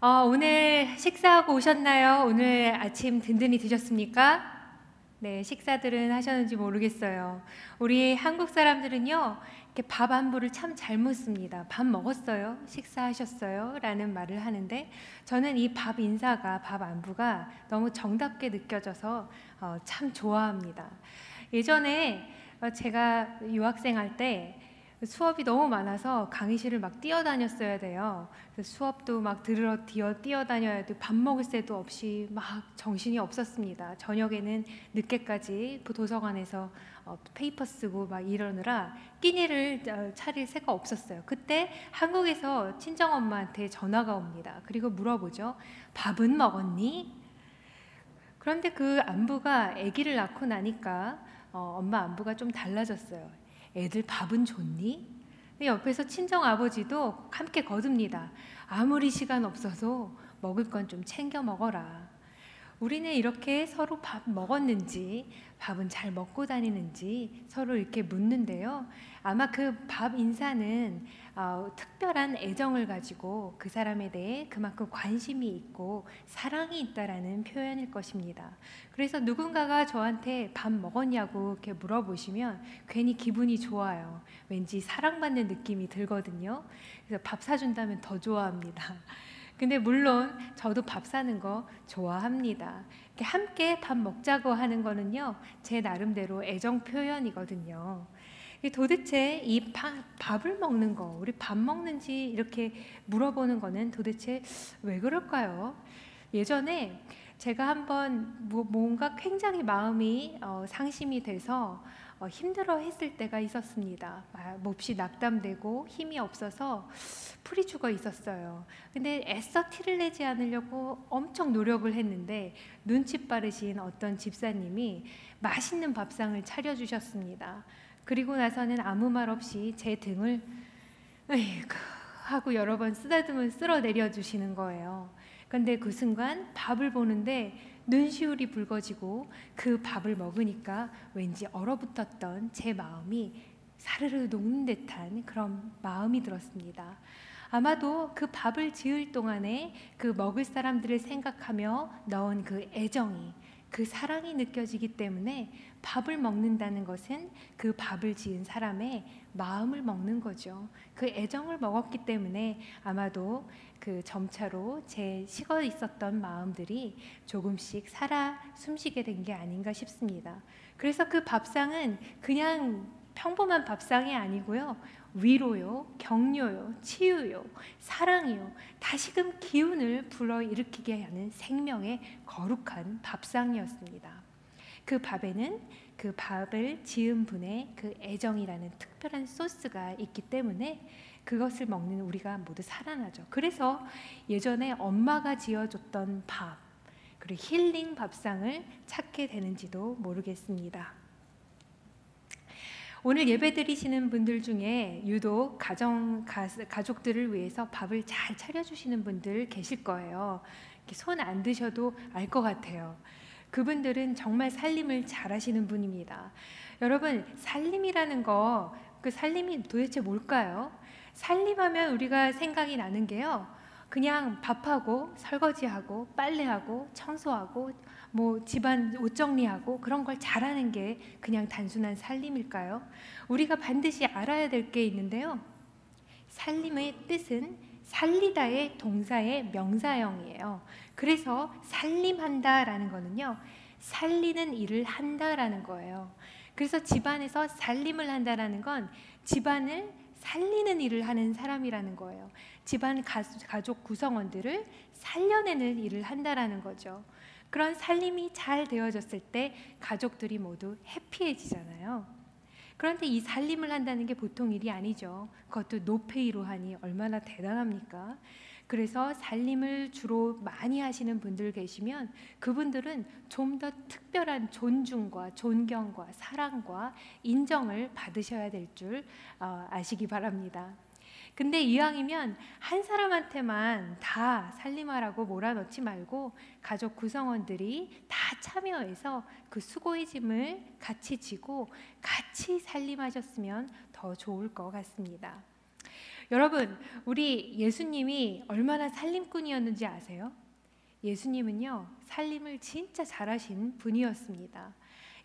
어, 오늘 식사하고 오셨나요? 오늘 아침 든든히 드셨습니까? 네, 식사들은 하셨는지 모르겠어요. 우리 한국 사람들은요, 이렇게 밥 안부를 참 잘 묻습니다. 밥 먹었어요? 식사하셨어요? 라는 말을 하는데, 저는 이 밥 인사가, 밥 안부가 너무 정답게 느껴져서 어, 참 좋아합니다. 예전에 어, 제가 유학생 할 때 수업이 너무 많아서 강의실을 막 뛰어다녔어야 돼요. 수업도 막 들으러 뛰어 뛰어다녀야 돼. 밥 먹을 새도 없이 막 정신이 없었습니다. 저녁에는 늦게까지 그 도서관에서 어, paper 쓰고 막 이러느라 끼니를 어, 차릴 새가 없었어요. 그때 한국에서 친정 엄마한테 전화가 옵니다. 그리고 물어보죠. 밥은 먹었니? 그런데 그 안부가 아기를 낳고 나니까 어, 엄마 안부가 좀 달라졌어요. 애들 밥은 줬니? 옆에서 친정 아버지도 함께 거듭니다. 아무리 시간 없어서 먹을 건 좀 챙겨 먹어라. 우리는 이렇게 서로 밥 먹었는지, 밥은 잘 먹고 다니는지 서로 이렇게 묻는데요. 아마 그 밥 인사는 어, 특별한 애정을 가지고 그 사람에 대해 그만큼 관심이 있고 사랑이 있다라는 표현일 것입니다. 그래서 누군가가 저한테 밥 먹었냐고 이렇게 물어보시면 괜히 기분이 좋아요. 왠지 사랑받는 느낌이 들거든요. 그래서 밥 사준다면 더 좋아합니다. 근데 물론 저도 밥 사는 거 좋아합니다. 함께 밥 먹자고 하는 거는요, 제 나름대로 애정 표현이거든요. 도대체 이 밥을 먹는 거, 우리 밥 먹는지 이렇게 물어보는 거는 도대체 왜 그럴까요? 예전에 제가 한번 뭔가 굉장히 마음이 어, 상심이 돼서 어, 힘들어 했을 때가 있었습니다. 몹시 낙담되고 힘이 없어서 풀이 죽어 있었어요. 근데 애써 티를 내지 않으려고 엄청 노력을 했는데 눈치 빠르신 어떤 집사님이 맛있는 밥상을 차려주셨습니다. 그리고 나서는 아무 말 없이 제 등을 에이구 하고 여러 번 쓰다듬은 쓸어 내려 주시는 거예요. 근데 그 순간 밥을 보는데 눈시울이 붉어지고 그 밥을 먹으니까 왠지 얼어붙었던 제 마음이 사르르 녹는 듯한 그런 마음이 들었습니다. 아마도 그 밥을 지을 동안에 그 먹을 사람들을 생각하며 넣은 그 애정이 그 사랑이 느껴지기 때문에 밥을 먹는다는 것은 그 밥을 지은 사람의 마음을 먹는 거죠. 그 애정을 먹었기 때문에 아마도 그 점차로 제 식어 있었던 마음들이 조금씩 살아 숨쉬게 된 게 아닌가 싶습니다. 그래서 그 밥상은 그냥 평범한 밥상이 아니고요. 위로요, 격려요, 치유요, 사랑이요. 다시금 기운을 불러일으키게 하는 생명의 거룩한 밥상이었습니다. 그 밥에는 그 밥을 지은 분의 그 애정이라는 특별한 소스가 있기 때문에 그것을 먹는 우리가 모두 살아나죠. 그래서 예전에 엄마가 지어줬던 밥, 그리고 힐링 밥상을 찾게 되는지도 모르겠습니다. 오늘 예배 드리시는 분들 중에 유독 가정 가족들을 위해서 밥을 잘 차려주시는 분들 계실 거예요. 손 안 드셔도 알 것 같아요. 그분들은 정말 살림을 잘하시는 분입니다. 여러분 살림이라는 거 그 살림이 도대체 뭘까요? 살림하면 우리가 생각이 나는 게요. 그냥 밥하고 설거지하고 빨래하고 청소하고 뭐 집안 옷 정리하고 그런 걸 잘하는 게 그냥 단순한 살림일까요? 우리가 반드시 알아야 될 게 있는데요. 살림의 뜻은 살리다의 동사의 명사형이에요. 그래서 살림한다라는 거는요. 살리는 일을 한다라는 거예요. 그래서 집안에서 살림을 한다라는 건 집안을 살리는 일을 하는 사람이라는 거예요. 집안 가족 구성원들을 살려내는 일을 한다라는 거죠. 그런 살림이 잘 되어졌을 때 가족들이 모두 해피해지잖아요. 그런데 이 살림을 한다는 게 보통 일이 아니죠. 그것도 no pay로 하니 얼마나 대단합니까? 그래서 살림을 주로 많이 하시는 분들 계시면 그분들은 좀 더 특별한 존중과 존경과 사랑과 인정을 받으셔야 될줄 어, 아시기 바랍니다. 근데 이왕이면 한 사람한테만 다 살림하라고 몰아넣지 말고 가족 구성원들이 다 참여해서 그 수고의 짐을 같이 지고 같이 살림하셨으면 더 좋을 것 같습니다. 여러분, 우리 예수님이 얼마나 살림꾼이었는지 아세요? 예수님은요, 살림을 진짜 잘하신 분이었습니다.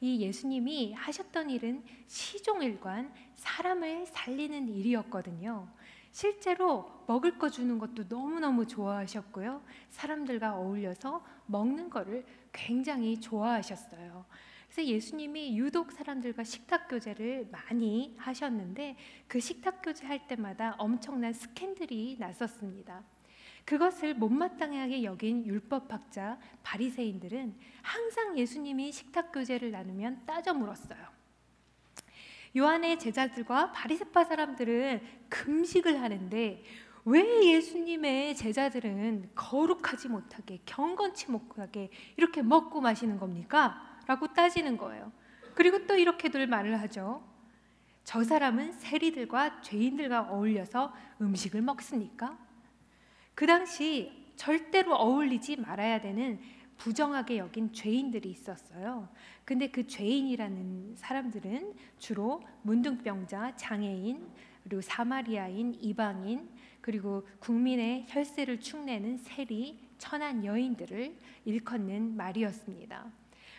이 예수님이 하셨던 일은 시종일관 사람을 살리는 일이었거든요. 실제로 먹을 거 주는 것도 너무너무 좋아하셨고요. 사람들과 어울려서 먹는 거를 굉장히 좋아하셨어요. 그래서 예수님이 유독 사람들과 식탁 교제를 많이 하셨는데 그 식탁 교제 할 때마다 엄청난 스캔들이 났었습니다. 그것을 못마땅하게 여긴 율법학자 바리새인들은 항상 예수님이 식탁 교제를 나누면 따져 물었어요. 요한의 제자들과 바리새파 사람들은 금식을 하는데 왜 예수님의 제자들은 거룩하지 못하게 경건치 못하게 이렇게 먹고 마시는 겁니까? 라고 따지는 거예요. 그리고 또 이렇게들 말을 하죠. 저 사람은 세리들과 죄인들과 어울려서 음식을 먹습니까? 그 당시 절대로 어울리지 말아야 되는 부정하게 여긴 죄인들이 있었어요. 근데 그 죄인이라는 사람들은 주로 문둥병자, 장애인, 그리고 사마리아인, 이방인, 그리고 국민의 혈세를 축내는 세리, 천한 여인들을 일컫는 말이었습니다.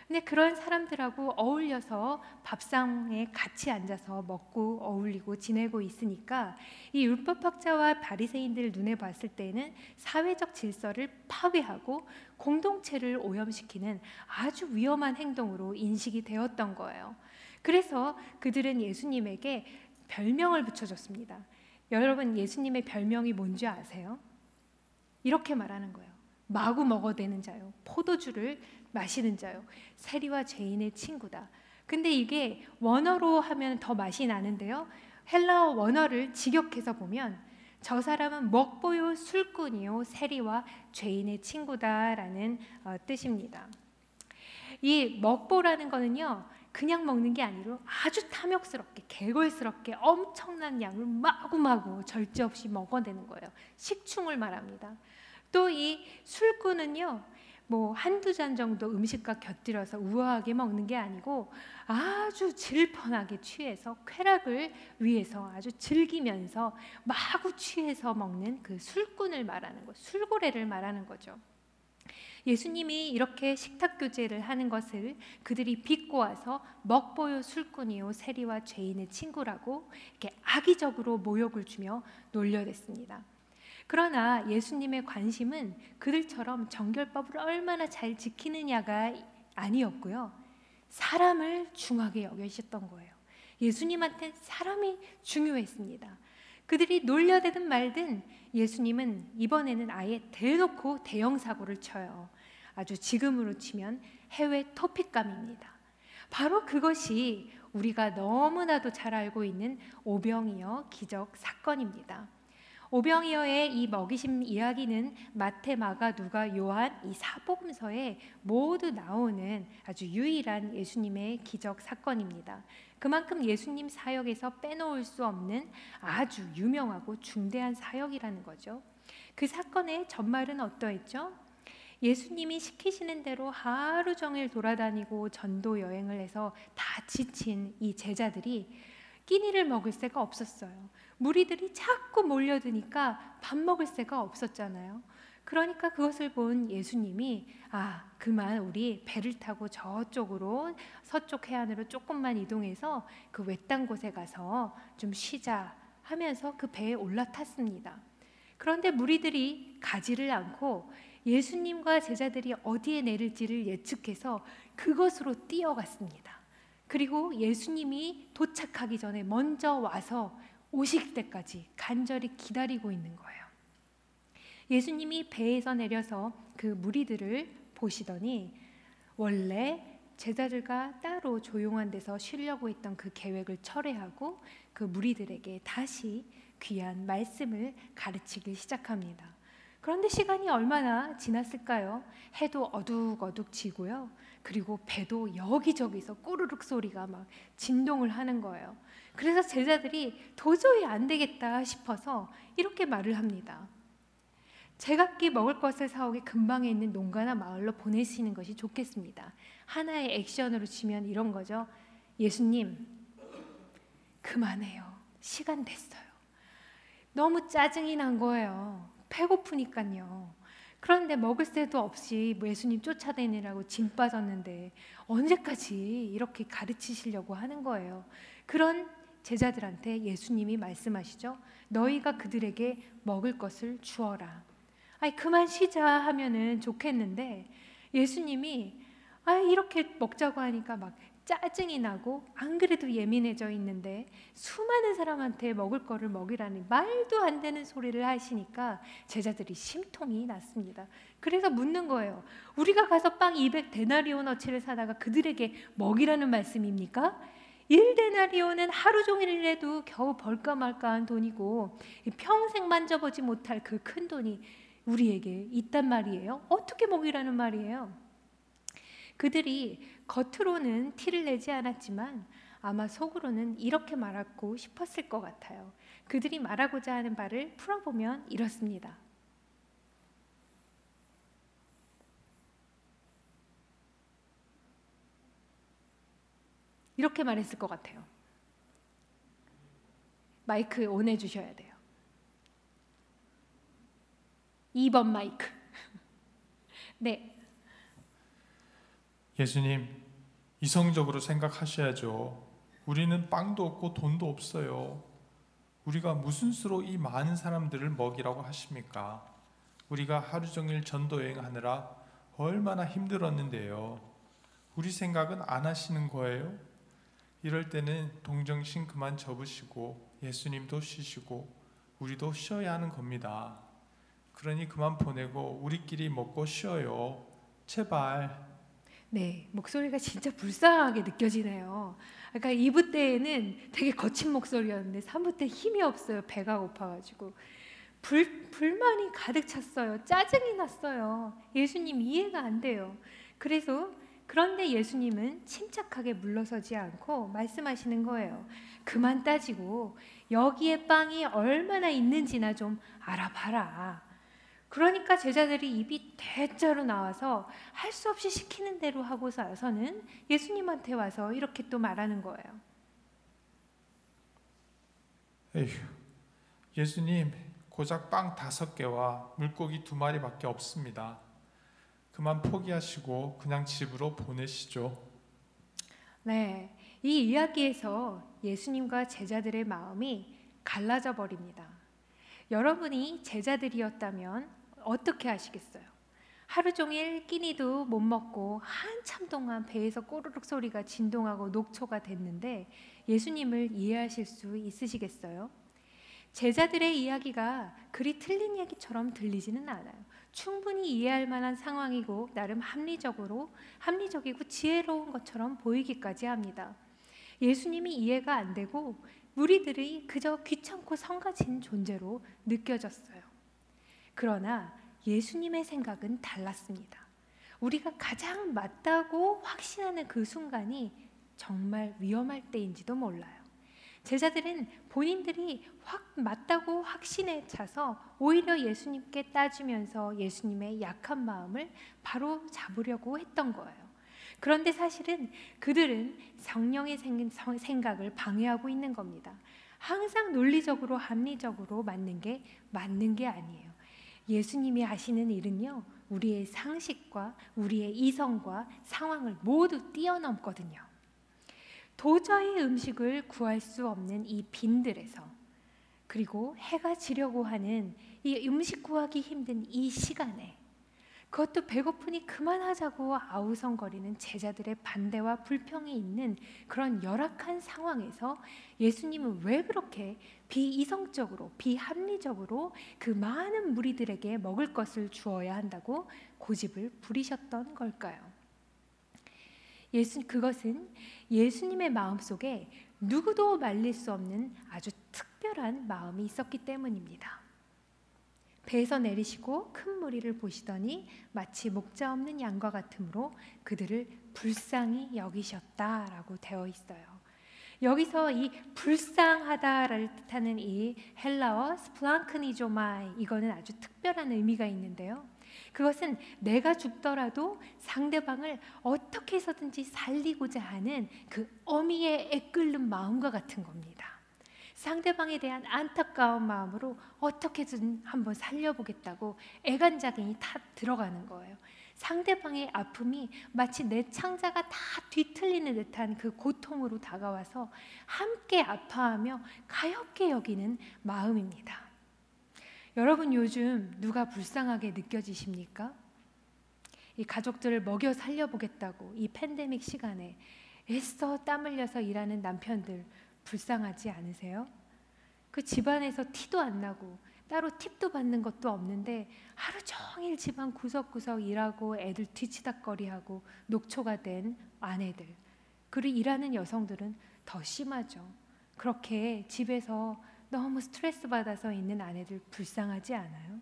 근데 그런 사람들하고 어울려서 밥상에 같이 앉아서 먹고 어울리고 지내고 있으니까 이 율법학자와 바리새인들 눈에 봤을 때는 사회적 질서를 파괴하고 공동체를 오염시키는 아주 위험한 행동으로 인식이 되었던 거예요. 그래서 그들은 예수님에게 별명을 붙여줬습니다. 여러분 예수님의 별명이 뭔지 아세요? 이렇게 말하는 거예요. 마구 먹어대는 자요. 포도주를 마시는 자요. 세리와 죄인의 친구다. 근데 이게 원어로 하면 더 맛이 나는데요. 헬라어 원어를 직역해서 보면 저 사람은 먹보요 술꾼이요 세리와 죄인의 친구다라는 어, 뜻입니다. 이 먹보라는 거는요. 그냥 먹는 게 아니라 아주 탐욕스럽게 개걸스럽게 엄청난 양을 마구마구 절제 없이 먹어내는 거예요. 식충을 말합니다. 또 이 술꾼은요. 뭐 한두 잔 정도 음식과 곁들여서 우아하게 먹는 게 아니고 아주 질펀하게 취해서 쾌락을 위해서 아주 즐기면서 마구 취해서 먹는 그 술꾼을 말하는 거, 술고래를 말하는 거죠. 예수님이 이렇게 식탁 교제를 하는 것을 그들이 비꼬아서 먹보요 술꾼이요 세리와 죄인의 친구라고 이렇게 악의적으로 모욕을 주며 놀려댔습니다. 그러나 예수님의 관심은 그들처럼 정결법을 얼마나 잘 지키느냐가 아니었고요. 사람을 중하게 여기셨던 거예요. 예수님한테 사람이 중요했습니다. 그들이 놀려대든 말든 예수님은 이번에는 아예 대놓고 대형 사고를 쳐요. 아주 지금으로 치면 해외 토픽감입니다. 바로 그것이 우리가 너무나도 잘 알고 있는 오병이어 기적 사건입니다. 오병이어의 이 먹이심 이야기는 마태, 마가, 누가, 요한 이 사복음서에 모두 나오는 아주 유일한 예수님의 기적 사건입니다. 그만큼 예수님 사역에서 빼놓을 수 없는 아주 유명하고 중대한 사역이라는 거죠. 그 사건의 전말은 어떠했죠? 예수님이 시키시는 대로 하루 종일 돌아다니고 전도 여행을 해서 다 지친 이 제자들이 끼니를 먹을 새가 없었어요. 무리들이 자꾸 몰려드니까 밥 먹을 새가 없었잖아요. 그러니까 그것을 본 예수님이 아 그만 우리 배를 타고 저쪽으로 서쪽 해안으로 조금만 이동해서 그 외딴 곳에 가서 좀 쉬자 하면서 그 배에 올라탔습니다. 그런데 무리들이 가지를 않고 예수님과 제자들이 어디에 내릴지를 예측해서 그것으로 뛰어갔습니다. 그리고 예수님이 도착하기 전에 먼저 와서 오실 때까지 간절히 기다리고 있는 거예요. 예수님이 배에서 내려서 그 무리들을 보시더니 원래 제자들과 따로 조용한 데서 쉬려고 했던 그 계획을 철회하고 그 무리들에게 다시 귀한 말씀을 가르치기 시작합니다. 그런데 시간이 얼마나 지났을까요? 해도 어둑어둑 지고요. 그리고 배도 여기저기서 꼬르륵 소리가 막 진동을 하는 거예요. 그래서 제자들이 도저히 안 되겠다 싶어서 이렇게 말을 합니다. 제각기 먹을 것을 사오기 근방에 있는 농가나 마을로 보내시는 것이 좋겠습니다. 하나의 액션으로 치면 이런 거죠. 예수님, 그만해요. 시간 됐어요. 너무 짜증이 난 거예요. 배고프니까요. 그런데 먹을 새도 없이 뭐 예수님 쫓아다니라고 짐 빠졌는데 언제까지 이렇게 가르치시려고 하는 거예요. 그런 제자들한테 예수님이 말씀하시죠. 너희가 그들에게 먹을 것을 주어라. 아이 그만 쉬자 하면은 좋겠는데 예수님이 아 이렇게 먹자고 하니까 막 짜증이 나고 안 그래도 예민해져 있는데 수많은 사람한테 먹을 거를 먹이라니 말도 안 되는 소리를 하시니까 제자들이 심통이 났습니다. 그래서 묻는 거예요. 우리가 가서 빵 200 데나리온어치를 사다가 그들에게 먹이라는 말씀입니까? 1데나리온은 하루 종일 일해도 겨우 벌까 말까한 돈이고 평생 만져보지 못할 그 큰 돈이 우리에게 있단 말이에요. 어떻게 먹이라는 말이에요? 그들이 겉으로는 티를 내지 않았지만 아마 속으로는 이렇게 말하고 싶었을 것 같아요. 그들이 말하고자 하는 바를 풀어보면 이렇습니다. 이렇게 말했을 것 같아요. 마이크 온 해 주셔야 돼요. 2번 마이크. 네. 예수님, 이성적으로 생각하셔야죠. 우리는 빵도 없고 돈도 없어요. 우리가 무슨 수로 이 많은 사람들을 먹이라고 하십니까? 우리가 하루 종일 전도 여행하느라 얼마나 힘들었는데요. 우리 생각은 안 하시는 거예요? 이럴 때는 동정심 그만 접으시고 예수님도 쉬시고 우리도 쉬어야 하는 겁니다. 그러니 그만 보내고 우리끼리 먹고 쉬어요. 제발. 네, 목소리가 진짜 불쌍하게 느껴지네요. 그러니까 2부 때에는 되게 거친 목소리였는데 3부 때 힘이 없어요. 배가 고파가지고. 불, 불만이 가득 찼어요. 짜증이 났어요. 예수님 이해가 안 돼요. 그래서 그런데 예수님은 침착하게 물러서지 않고 말씀하시는 거예요. 그만 따지고 여기에 빵이 얼마나 있는지나 좀 알아봐라. 그러니까 제자들이 입이 대자로 나와서 할 수 없이 시키는 대로 하고서는 예수님한테 와서 이렇게 또 말하는 거예요. 에휴, 예수님 고작 빵 다섯 개와 물고기 두 마리밖에 없습니다. 그만 포기하시고 그냥 집으로 보내시죠. 네, 이 이야기에서 예수님과 제자들의 마음이 갈라져 버립니다. 여러분이 제자들이었다면 어떻게 하시겠어요? 하루 종일 끼니도 못 먹고 한참 동안 배에서 꼬르륵 소리가 진동하고 녹초가 됐는데 예수님을 이해하실 수 있으시겠어요? 제자들의 이야기가 그리 틀린 얘기처럼 들리지는 않아요. 충분히 이해할 만한 상황이고 나름 합리적으로 합리적이고 지혜로운 것처럼 보이기까지 합니다. 예수님이 이해가 안 되고 무리들이 그저 귀찮고 성가진 존재로 느껴졌어요. 그러나 예수님의 생각은 달랐습니다. 우리가 가장 맞다고 확신하는 그 순간이 정말 위험할 때인지도 몰라요. 제자들은 본인들이 확 맞다고 확신에 차서 오히려 예수님께 따지면서 예수님의 약한 마음을 바로 잡으려고 했던 거예요. 그런데 사실은 그들은 성령의 생각을 방해하고 있는 겁니다. 항상 논리적으로 합리적으로 맞는 게 맞는 게 아니에요. 예수님이 하시는 일은요, 우리의 상식과 우리의 이성과 상황을 모두 뛰어넘거든요. 도저히 음식을 구할 수 없는 이 빈들에서 그리고 해가 지려고 하는 이 음식 구하기 힘든 이 시간에 그것도 배고프니 그만하자고 아우성거리는 제자들의 반대와 불평이 있는 그런 열악한 상황에서 예수님은 왜 그렇게 비이성적으로 비합리적으로 그 많은 무리들에게 먹을 것을 주어야 한다고 고집을 부리셨던 걸까요? 예수 그것은 예수님의 마음 속에 누구도 말릴 수 없는 아주 특별한 마음이 있었기 때문입니다. 배에서 내리시고 큰 무리를 보시더니 마치 목자 없는 양과 같으므로 그들을 불쌍히 여기셨다라고 되어 있어요. 여기서 이 불쌍하다를 뜻하는 이 헬라어 σπλαγχνίζομαι 이거는 아주 특별한 의미가 있는데요. 그것은 내가 죽더라도 상대방을 어떻게 해서든지 살리고자 하는 그 어미의 애끓는 마음과 같은 겁니다. 상대방에 대한 안타까운 마음으로 어떻게든 한번 살려보겠다고 애간장이 다 들어가는 거예요. 상대방의 아픔이 마치 내 창자가 다 뒤틀리는 듯한 그 고통으로 다가와서 함께 아파하며 가엽게 여기는 마음입니다. 여러분 요즘 누가 불쌍하게 느껴지십니까? 이 가족들을 먹여 살려보겠다고 이 팬데믹 시간에 애써 땀 흘려서 일하는 남편들 불쌍하지 않으세요? 그 집안에서 티도 안 나고 따로 팁도 받는 것도 없는데 하루 종일 집안 구석구석 일하고 애들 뒤치다거리하고 녹초가 된 아내들 그리고 일하는 여성들은 더 심하죠. 그렇게 집에서 너무 스트레스 받아서 있는 아내들 불쌍하지 않아요?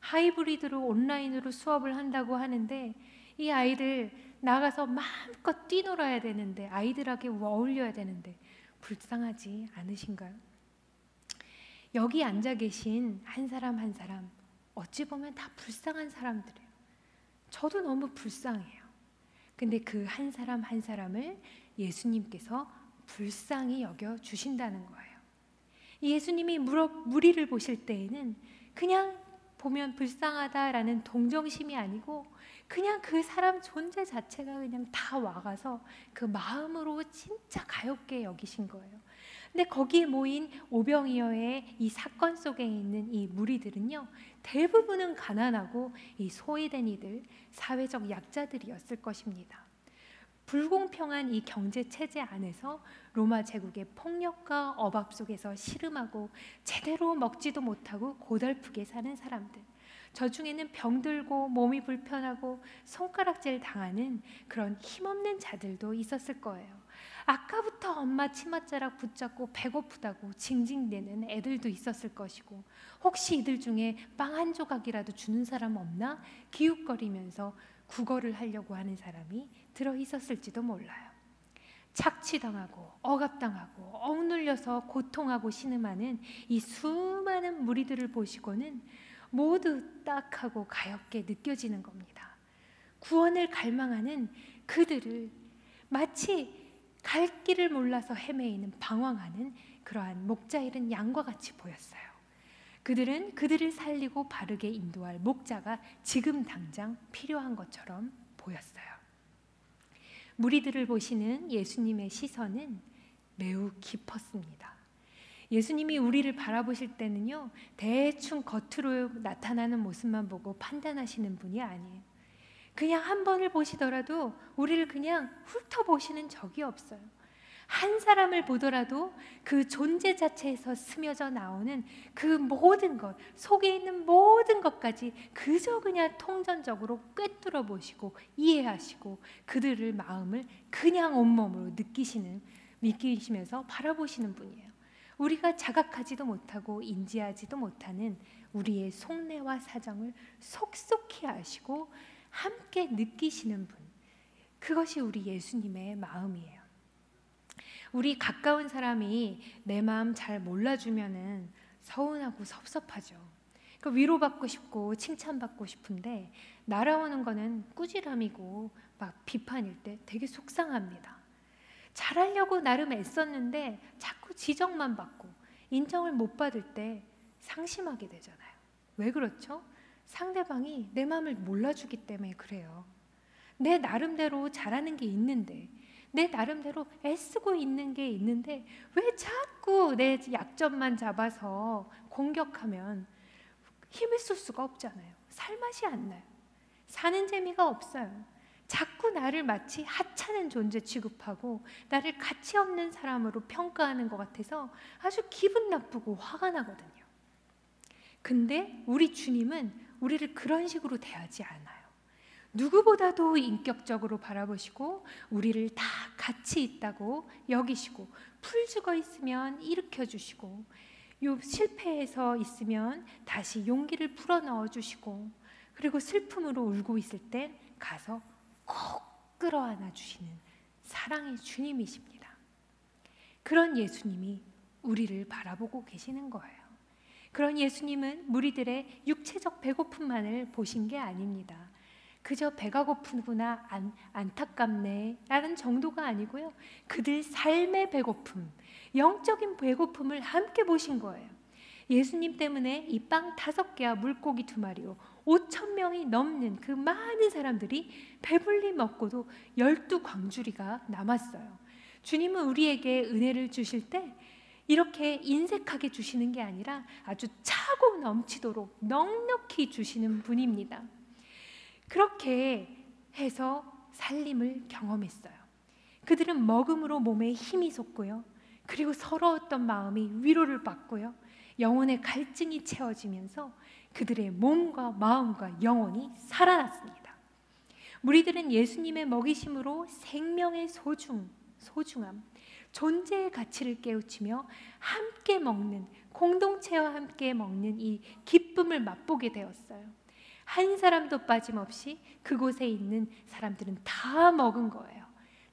하이브리드로 온라인으로 수업을 한다고 하는데 이 아이들 나가서 마음껏 뛰놀아야 되는데 아이들에게 어울려야 되는데 불쌍하지 않으신가요? 여기 앉아 계신 한 사람 한 사람 어찌 보면 다 불쌍한 사람들이에요. 저도 너무 불쌍해요. 근데 그 한 사람 한 사람을 예수님께서 불쌍히 여겨 주신다는 거예요. 예수님이 무리를 보실 때에는 그냥 보면 불쌍하다라는 동정심이 아니고 그냥 그 사람 존재 자체가 그냥 다 와가서 그 마음으로 진짜 가엽게 여기신 거예요. 근데 거기에 모인 오병이어의 이 사건 속에 있는 이 무리들은요 대부분은 가난하고 이 소외된 이들 사회적 약자들이었을 것입니다. 불공평한 이 경제 체제 안에서 로마 제국의 폭력과 억압 속에서 시름하고 제대로 먹지도 못하고 고달프게 사는 사람들. 저 중에는 병들고 몸이 불편하고 손가락질 당하는 그런 힘없는 자들도 있었을 거예요. 아까부터 엄마 치맛자락 붙잡고 배고프다고 징징대는 애들도 있었을 것이고 혹시 이들 중에 빵 한 조각이라도 주는 사람 없나 기웃거리면서 국어를 하려고 하는 사람이 들어 있었을지도 몰라요. 착취당하고 억압당하고 억눌려서 고통하고 신음하는 이 수많은 무리들을 보시고는 모두 딱하고 가엽게 느껴지는 겁니다. 구원을 갈망하는 그들을 마치 갈 길을 몰라서 헤매이는 방황하는 그러한 목자 잃은 양과 같이 보였어요. 그들은 그들을 살리고 바르게 인도할 목자가 지금 당장 필요한 것처럼 보였어요. 무리들을 보시는 예수님의 시선은 매우 깊었습니다. 예수님이 우리를 바라보실 때는요, 대충 겉으로 나타나는 모습만 보고 판단하시는 분이 아니에요. 그냥 한 번을 보시더라도 우리를 그냥 훑어보시는 적이 없어요. 한 사람을 보더라도 그 존재 자체에서 스며져 나오는 그 모든 것, 속에 있는 모든 것까지 그저 그냥 통전적으로 꿰뚫어 보시고 이해하시고 그들을 마음을 그냥 온몸으로 느끼시는, 느끼시면서 바라보시는 분이에요. 우리가 자각하지도 못하고 인지하지도 못하는 우리의 속내와 사정을 속속히 아시고 함께 느끼시는 분. 그것이 우리 예수님의 마음이에요. 우리 가까운 사람이 내 마음 잘 몰라주면은 서운하고 섭섭하죠. 그 위로받고 싶고 칭찬받고 싶은데 날아오는 거는 꾸지람이고 막 비판일 때 되게 속상합니다. 잘하려고 나름 애썼는데 자꾸 지적만 받고 인정을 못 받을 때 상심하게 되잖아요. 왜 그렇죠? 상대방이 내 마음을 몰라주기 때문에 그래요. 내 나름대로 잘하는 게 있는데, 내 나름대로 애쓰고 있는 게 있는데, 왜 자꾸 내 약점만 잡아서 공격하면 힘을 쓸 수가 없잖아요. 살맛이 안 나요. 사는 재미가 없어요. 자꾸 나를 마치 하찮은 존재 취급하고 나를 가치 없는 사람으로 평가하는 것 같아서 아주 기분 나쁘고 화가 나거든요. 근데 우리 주님은 우리를 그런 식으로 대하지 않아요. 누구보다도 인격적으로 바라보시고 우리를 다 같이 있다고 여기시고 풀 죽어 있으면 일으켜 주시고 요 실패해서 있으면 다시 용기를 풀어 넣어 주시고 그리고 슬픔으로 울고 있을 땐 가서 꼭 끌어안아 주시는 사랑의 주님이십니다. 그런 예수님이 우리를 바라보고 계시는 거예요. 그런 예수님은 무리들의 육체적 배고픔만을 보신 게 아닙니다. 그저 배가 고프구나 안, 안타깝네 라는 정도가 아니고요. 그들 삶의 배고픔, 영적인 배고픔을 함께 보신 거예요. 예수님 때문에 이 빵 다섯 개와 물고기 두 마리요 5천 명이 넘는 그 많은 사람들이 배불리 먹고도 열두 광주리가 남았어요. 주님은 우리에게 은혜를 주실 때 이렇게 인색하게 주시는 게 아니라 아주 차고 넘치도록 넉넉히 주시는 분입니다. 그렇게 해서 살림을 경험했어요. 그들은 먹음으로 몸에 힘이 솟고요. 그리고 서러웠던 마음이 위로를 받고요. 영혼의 갈증이 채워지면서 그들의 몸과 마음과 영혼이 살아났습니다. 무리들은 예수님의 먹이심으로 생명의 소중, 소중함, 존재의 가치를 깨우치며 함께 먹는 공동체와 함께 먹는 이 기쁨을 맛보게 되었어요. 한 사람도 빠짐없이 그곳에 있는 사람들은 다 먹은 거예요.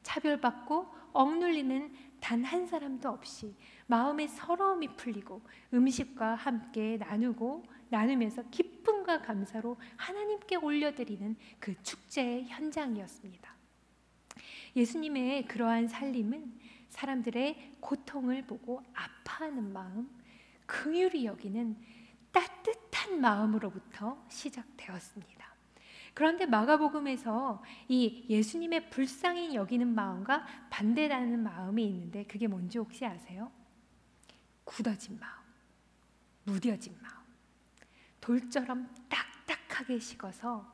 차별받고 억눌리는 단 한 사람도 없이 마음의 서러움이 풀리고 음식과 함께 나누고 나누면서 기쁨과 감사로 하나님께 올려드리는 그 축제의 현장이었습니다. 예수님의 그러한 살림은 사람들의 고통을 보고 아파하는 마음, 긍휼히 여기는 따뜻 한 마음으로부터 시작되었습니다. 그런데 마가복음에서 이 예수님의 불쌍히 여기는 마음과 반대라는 마음이 있는데 그게 뭔지 혹시 아세요? 굳어진 마음, 무뎌진 마음, 돌처럼 딱딱하게 식어서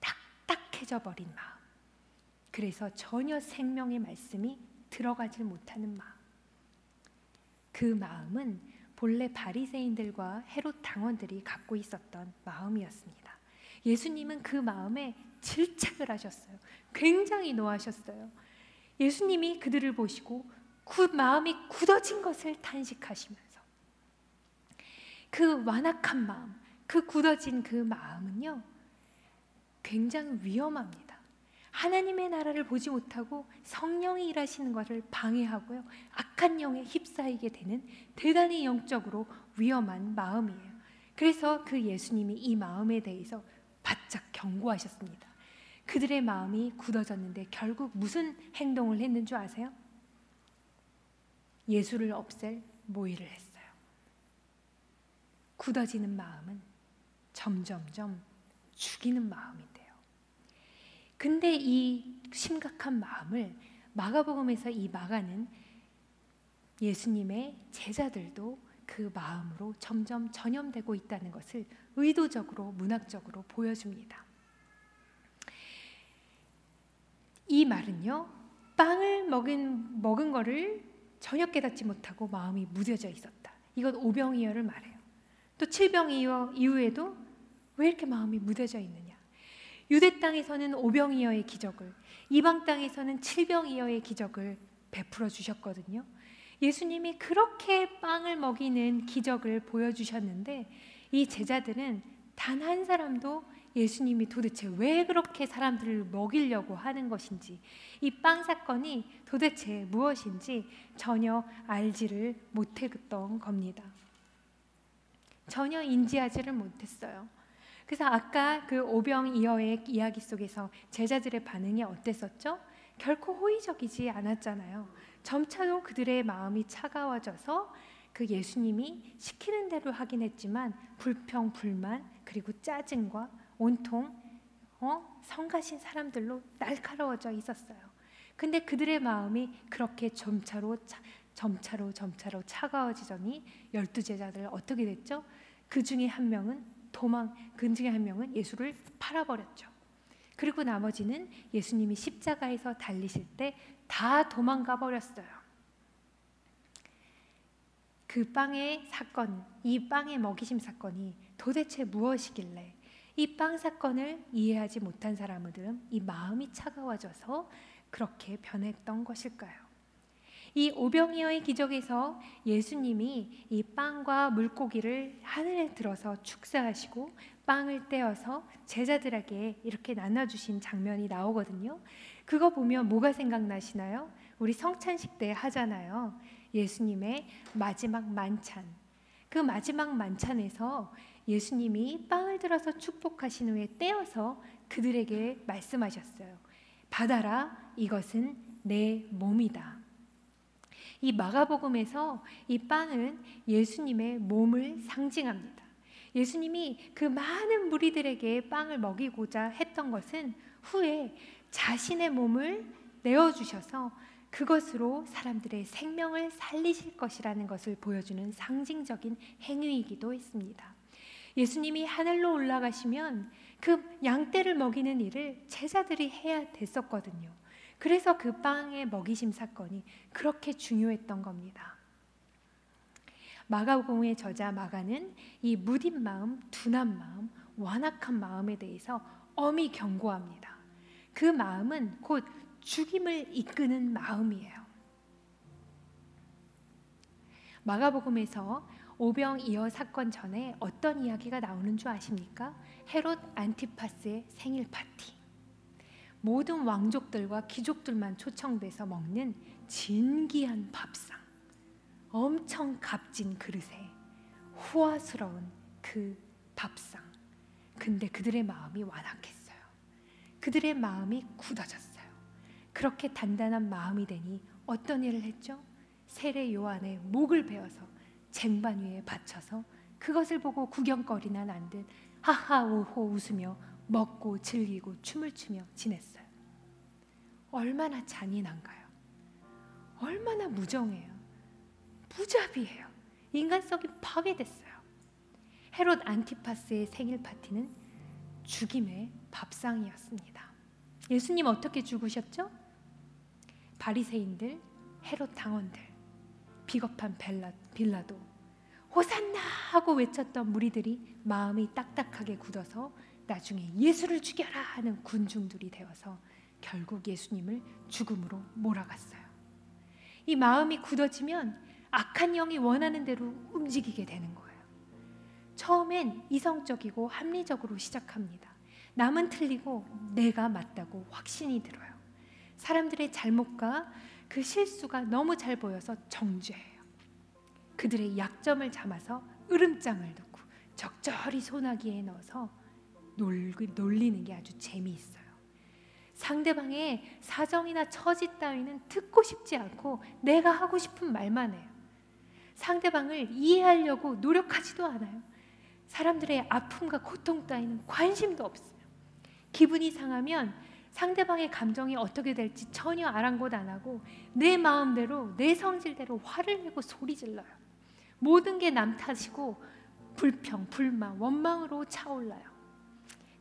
딱딱해져 버린 마음. 그래서 전혀 생명의 말씀이 들어가질 못하는 마음. 그 마음은 본래 바리새인들과 헤롯 당원들이 갖고 있었던 마음이었습니다. 예수님은 그 마음에 질책을 하셨어요. 굉장히 노하셨어요. 예수님이 그들을 보시고 그 마음이 굳어진 것을 탄식하시면서 그 완악한 마음, 그 굳어진 그 마음은요, 굉장히 위험합니다. 하나님의 나라를 보지 못하고 성령이 일하시는 것을 방해하고요. 악한 영에 휩싸이게 되는 대단히 영적으로 위험한 마음이에요. 그래서 그 예수님이 이 마음에 대해서 바짝 경고하셨습니다. 그들의 마음이 굳어졌는데 결국 무슨 행동을 했는 줄 아세요? 예수를 없앨 모의를 했어요. 굳어지는 마음은 점점점 죽이는 마음인데요. 근데 이 심각한 마음을 마가복음에서 이 마가는 예수님의 제자들도 그 마음으로 점점 전염되고 있다는 것을 의도적으로 문학적으로 보여줍니다. 이 말은요, 빵을 먹은 먹은 거를 전혀 깨닫지 못하고 마음이 무뎌져 있었다. 이건 오병이어를 말해요. 또 칠병이어 이후에도 왜 이렇게 마음이 무뎌져 있느냐? 유대 땅에서는 오병이어의 기적을, 이방 땅에서는 칠병이어의 기적을 베풀어 주셨거든요. 예수님이 그렇게 빵을 먹이는 기적을 보여주셨는데 이 제자들은 단 한 사람도 예수님이 도대체 왜 그렇게 사람들을 먹이려고 하는 것인지 이 빵 사건이 도대체 무엇인지 전혀 알지를 못했던 겁니다. 전혀 인지하지를 못했어요. 그래서 아까 그 오병이어의 이야기 속에서 제자들의 반응이 어땠었죠? 결코 호의적이지 않았잖아요. 점차로 그들의 마음이 차가워져서 그 예수님이 시키는 대로 하긴 했지만 불평, 불만 그리고 짜증과 온통 어? 성가신 사람들로 날카로워져 있었어요. 근데 그들의 마음이 그렇게 점차로 차, 점차로 점차로 차가워지더니 열두 제자들 어떻게 됐죠? 그 중에 한 명은 도망, 그 중에 한 명은 예수를 팔아버렸죠. 그리고 나머지는 예수님이 십자가에서 달리실 때 다 도망가 버렸어요. 그 빵의 사건, 이 빵의 먹이심 사건이 도대체 무엇이길래 이 빵 사건을 이해하지 못한 사람들은 이 마음이 차가워져서 그렇게 변했던 것일까요? 이 오병이어의 기적에서 예수님이 이 빵과 물고기를 하늘에 들어서 축사하시고 빵을 떼어서 제자들에게 이렇게 나눠주신 장면이 나오거든요. 그거 보면 뭐가 생각나시나요? 우리 성찬식 때 하잖아요. 예수님의 마지막 만찬. 그 마지막 만찬에서 예수님이 빵을 들어서 축복하신 후에 떼어서 그들에게 말씀하셨어요. 받아라, 이것은 내 몸이다. 이 마가복음에서 이 빵은 예수님의 몸을 상징합니다. 예수님이 그 많은 무리들에게 빵을 먹이고자 했던 것은 후에 자신의 몸을 내어주셔서 그것으로 사람들의 생명을 살리실 것이라는 것을 보여주는 상징적인 행위이기도 했습니다. 예수님이 하늘로 올라가시면 그 양떼를 먹이는 일을 제자들이 해야 됐었거든요. 그래서 그 빵의 먹이심 사건이 그렇게 중요했던 겁니다. 마가복음의 저자 마가는 이 무딘 마음, 둔한 마음, 완악한 마음에 대해서 엄히 경고합니다. 그 마음은 곧 죽임을 이끄는 마음이에요. 마가복음에서 오병이어 사건 전에 어떤 이야기가 나오는 줄 아십니까? 헤롯 안티파스의 생일 파티. 모든 왕족들과 귀족들만 초청돼서 먹는 진기한 밥상. 엄청 값진 그릇에 후화스러운 그 밥상. 근데 그들의 마음이 완악했어요. 그들의 마음이 굳어졌어요. 그렇게 단단한 마음이 되니 어떤 일을 했죠? 세례 요한의 목을 베어서 쟁반 위에 받쳐서 그것을 보고 구경거리나 난듯 하하 오호 웃으며 먹고 즐기고 춤을 추며 지냈어요. 얼마나 잔인한가요? 얼마나 무정해요. 무자비해요. 인간성이 파괴됐어요. 헤롯 안티파스의 생일 파티는 죽임의 밥상이었습니다. 예수님 어떻게 죽으셨죠? 바리새인들, 헤롯 당원들, 비겁한 벨라, 빌라도 호산나 하고 외쳤던 무리들이 마음이 딱딱하게 굳어서 나중에 예수를 죽여라 하는 군중들이 되어서 결국 예수님을 죽음으로 몰아갔어요. 이 마음이 굳어지면 악한 영이 원하는 대로 움직이게 되는 거예요. 처음엔 이성적이고 합리적으로 시작합니다. 남은 틀리고 내가 맞다고 확신이 들어요. 사람들의 잘못과 그 실수가 너무 잘 보여서 정죄해요. 그들의 약점을 잡아서 으름장을 놓고 적절히 소나기에 넣어서 놀리는 게 아주 재미있어요. 상대방의 사정이나 처지 따위는 듣고 싶지 않고 내가 하고 싶은 말만 해요. 상대방을 이해하려고 노력하지도 않아요. 사람들의 아픔과 고통 따위는 관심도 없어요. 기분이 상하면 상대방의 감정이 어떻게 될지 전혀 아랑곳 안 하고 내 마음대로 내 성질대로 화를 내고 소리 질러요. 모든 게 남 탓이고 불평, 불만, 원망으로 차올라요.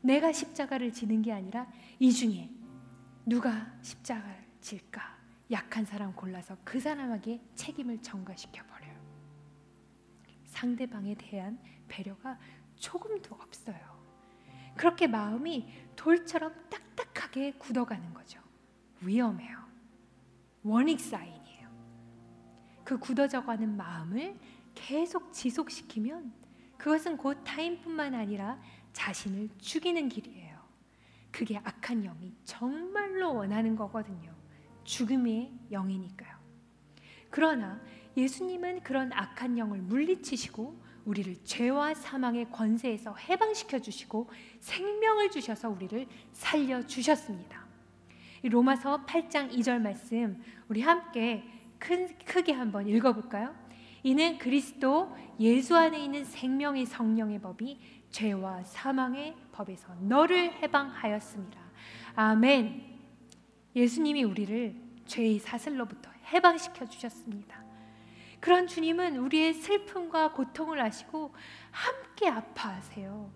내가 십자가를 지는 게 아니라 이 중에 누가 십자가를 질까? 약한 사람 골라서 그 사람에게 책임을 전가시켜 버려요. 상대방에 대한 배려가 조금도 없어요. 그렇게 마음이 돌처럼 딱딱하게 굳어가는 거죠. 위험해요. 원익 사인이에요. 그 굳어져가는 마음을 계속 지속시키면 그것은 곧 타인뿐만 아니라 자신을 죽이는 길이에요. 그게 악한 영이 정말로 원하는 거거든요. 죽음의 영이니까요. 그러나 예수님은 그런 악한 영을 물리치시고 우리를 죄와 사망의 권세에서 해방시켜 주시고 생명을 주셔서 우리를 살려 주셨습니다. 로마서 8장 2절 말씀 우리 함께 큰 크게 한번 읽어 볼까요? 이는 그리스도 예수 안에 있는 생명의 성령의 법이 죄와 사망의 법에서 너를 해방하였습니다. 아멘. 예수님이 우리를 죄의 사슬로부터 해방시켜 주셨습니다. 그런 주님은 우리의 슬픔과 고통을 아시고 함께 아파하세요.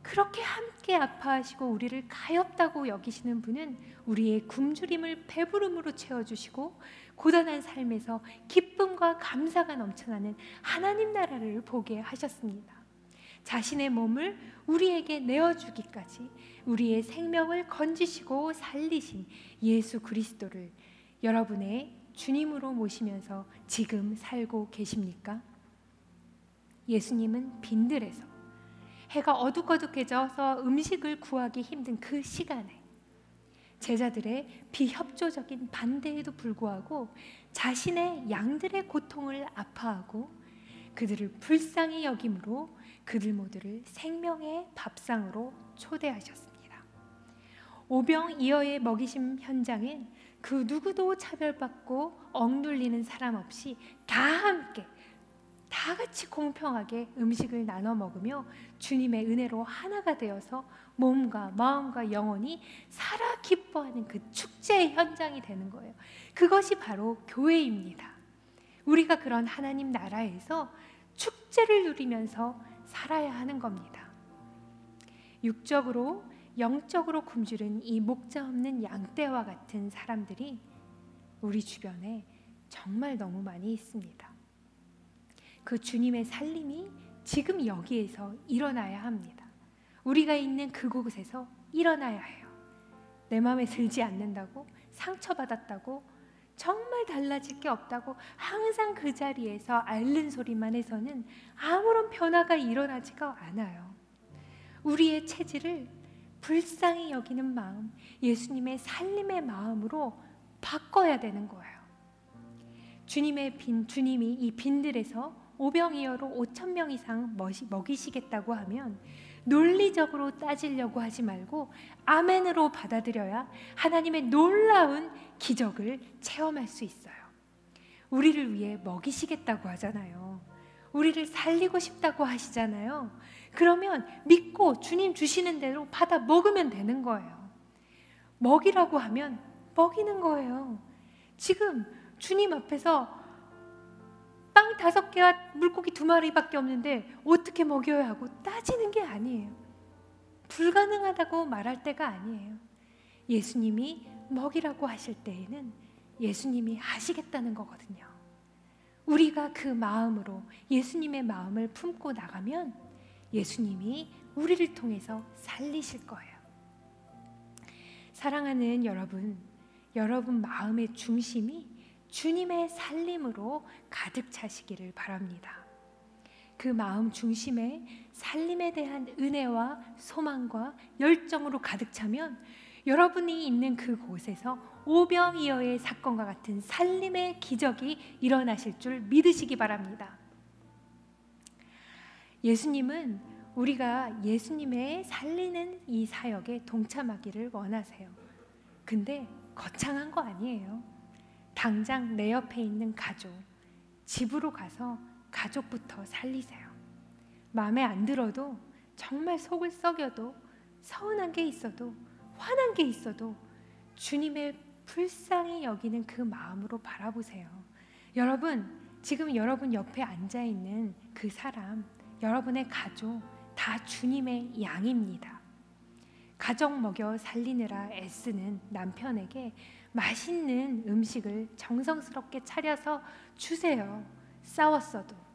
그렇게 함께 아파하시고 우리를 가엾다고 여기시는 분은 우리의 굶주림을 배부름으로 채워주시고 고단한 삶에서 기쁨과 감사가 넘쳐나는 하나님 나라를 보게 하셨습니다. 자신의 몸을 우리에게 내어주기까지 우리의 생명을 건지시고 살리신 예수 그리스도를 여러분의 주님으로 모시면서 지금 살고 계십니까? 예수님은 빈들에서 해가 어둑어둑해져서 음식을 구하기 힘든 그 시간에 제자들의 비협조적인 반대에도 불구하고 자신의 양들의 고통을 아파하고 그들을 불쌍히 여김으로 그들 모두를 생명의 밥상으로 초대하셨습니다. 오병이어의 먹이심 현장엔 그 누구도 차별받고 억눌리는 사람 없이 다 함께 다 같이 공평하게 음식을 나눠 먹으며 주님의 은혜로 하나가 되어서 몸과 마음과 영혼이 살아 기뻐하는 그 축제의 현장이 되는 거예요. 그것이 바로 교회입니다. 우리가 그런 하나님 나라에서 축제를 누리면서 살아야 하는 겁니다. 육적으로 영적으로 굶주린 이 목자 없는 양떼와 같은 사람들이 우리 주변에 정말 너무 많이 있습니다. 그 주님의 살림이 지금 여기에서 일어나야 합니다. 우리가 있는 그곳에서 일어나야 해요. 내 마음에 들지 않는다고 상처받았다고 정말 달라질 게 없다고 항상 그 자리에서 앓는 소리만 해서는 아무런 변화가 일어나지가 않아요. 우리의 체질을 불쌍히 여기는 마음, 예수님의 살림의 마음으로 바꿔야 되는 거예요. 주님의 빈 주님이 이 빈들에서 오병이어로 5천 명 이상 먹이시겠다고 하면 논리적으로 따지려고 하지 말고 아멘으로 받아들여야 하나님의 놀라운 기적을 체험할 수 있어요. 우리를 위해 먹이시겠다고 하잖아요. 우리를 살리고 싶다고 하시잖아요. 그러면 믿고 주님 주시는 대로 받아 먹으면 되는 거예요. 먹이라고 하면 먹이는 거예요. 지금 주님 앞에서 빵 다섯 개와 물고기 두 마리밖에 없는데 어떻게 먹여야 하고 따지는 게 아니에요. 불가능하다고 말할 때가 아니에요. 예수님이 먹이라고 하실 때에는 예수님이 하시겠다는 거거든요. 우리가 그 마음으로 예수님의 마음을 품고 나가면 예수님이 우리를 통해서 살리실 거예요. 사랑하는 여러분, 여러분 마음의 중심이 주님의 살림으로 가득 차시기를 바랍니다. 그 마음 중심에 살림에 대한 은혜와 소망과 열정으로 가득 차면 여러분이 있는 그곳에서 오병이어의 사건과 같은 살림의 기적이 일어나실 줄 믿으시기 바랍니다. 예수님은 우리가 예수님의 살리는 이 사역에 동참하기를 원하세요. 근데 거창한 거 아니에요. 당장 내 옆에 있는 가족, 집으로 가서 가족부터 살리세요. 마음에 안 들어도 정말 속을 썩여도 서운한 게 있어도 화난 게 있어도 주님의 불쌍히 여기는 그 마음으로 바라보세요. 여러분, 지금 여러분 옆에 앉아 있는 그 사람, 여러분의 가족 다 주님의 양입니다. 가정 먹여 살리느라 애쓰는 남편에게 맛있는 음식을 정성스럽게 차려서 주세요. 싸웠어도.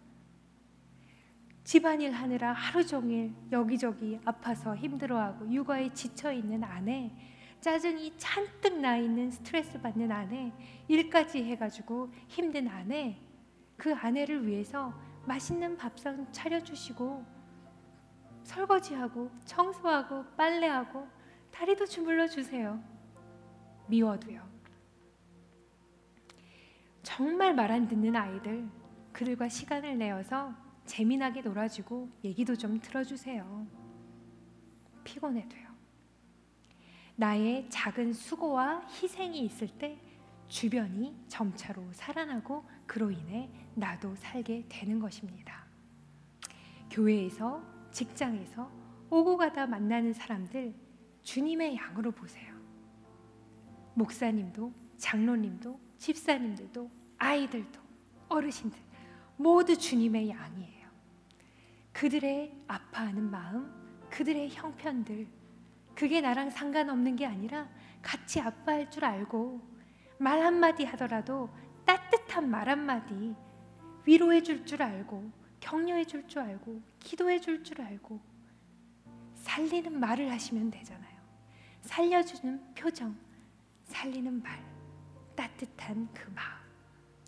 집안일 하느라 하루 종일 여기저기 아파서 힘들어하고 육아에 지쳐 있는 아내, 짜증이 잔뜩 나 있는 스트레스 받는 아내, 일까지 해가지고 힘든 아내, 그 아내를 위해서 맛있는 밥상 차려주시고 설거지하고 청소하고 빨래하고 다리도 주물러 주세요. 미워도요. 정말 말 안 듣는 아이들 그들과 시간을 내어서 재미나게 놀아주고 얘기도 좀 들어주세요. 피곤해도요. 나의 작은 수고와 희생이 있을 때 주변이 점차로 살아나고 그로 인해 나도 살게 되는 것입니다. 교회에서 직장에서 오고 가다 만나는 사람들 주님의 양으로 보세요. 목사님도 장로님도 집사님들도 아이들도 어르신들 모두 주님의 양이에요. 그들의 아파하는 마음, 그들의 형편들 그게 나랑 상관없는 게 아니라 같이 아파할 줄 알고 말 한마디 하더라도 따뜻한 말 한마디 위로해 줄 줄 알고 격려해 줄 줄 알고 기도해 줄 줄 알고 살리는 말을 하시면 되잖아요. 살려주는 표정, 살리는 말, 따뜻한 그 마음.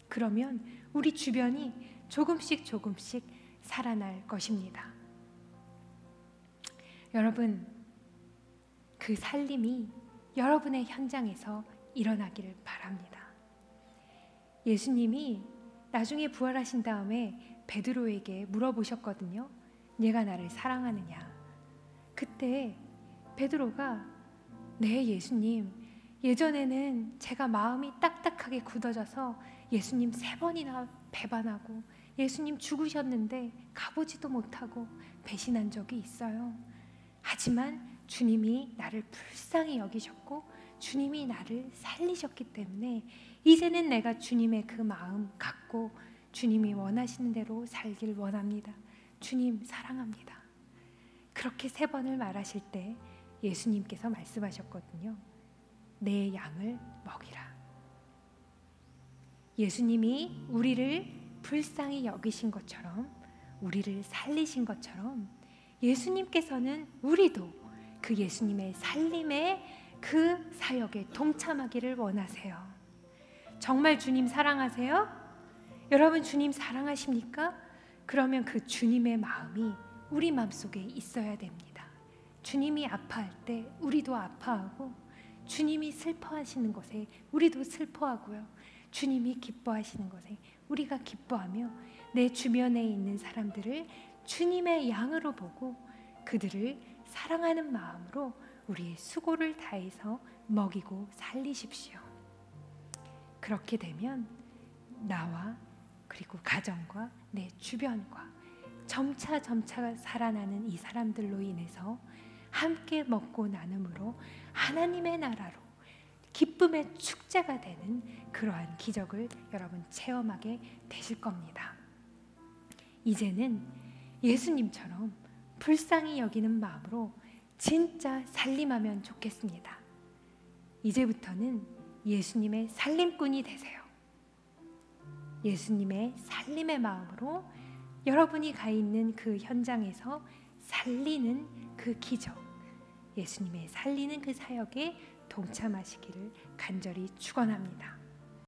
그러면 우리 주변이 조금씩 조금씩 살아날 것입니다. 여러분, 그 살림이 여러분의 현장에서 일어나기를 바랍니다. 예수님이 나중에 부활하신 다음에 베드로에게 물어보셨거든요. 얘가 나를 사랑하느냐? 그때 베드로가 네 예수님 예전에는 제가 마음이 딱딱하게 굳어져서 예수님 세 번이나 배반하고 예수님 죽으셨는데 가보지도 못하고 배신한 적이 있어요. 하지만 주님이 나를 불쌍히 여기셨고 주님이 나를 살리셨기 때문에 이제는 내가 주님의 그 마음 갖고 주님이 원하시는 대로 살길 원합니다. 주님 사랑합니다. 그렇게 세 번을 말하실 때 예수님께서 말씀하셨거든요. 내 양을 먹이라. 예수님이 우리를 불쌍히 여기신 것처럼 우리를 살리신 것처럼 예수님께서는 우리도 그 예수님의 살림의 그 사역에 동참하기를 원하세요. 정말 주님 사랑하세요? 여러분 주님 사랑하십니까? 그러면 그 주님의 마음이 우리 마음속에 있어야 됩니다. 주님이 아파할 때 우리도 아파하고 주님이 슬퍼하시는 것에 우리도 슬퍼하고요. 주님이 기뻐하시는 것에 우리가 기뻐하며 내 주변에 있는 사람들을 주님의 양으로 보고 그들을 사랑하는 마음으로 우리의 수고를 다해서 먹이고 살리십시오. 그렇게 되면 나와 그리고 가정과 내 주변과 점차 점차 살아나는 이 사람들로 인해서 함께 먹고 나눔으로 하나님의 나라로 기쁨의 축제가 되는 그러한 기적을 여러분 체험하게 되실 겁니다. 이제는 예수님처럼 불쌍히 여기는 마음으로 진짜 살림하면 좋겠습니다. 이제부터는 예수님의 살림꾼이 되세요. 예수님의 살림의 마음으로 여러분이 가 있는 그 현장에서 살리는 그 기적, 예수님의 살리는 그 사역에 동참하시기를 간절히 축원합니다.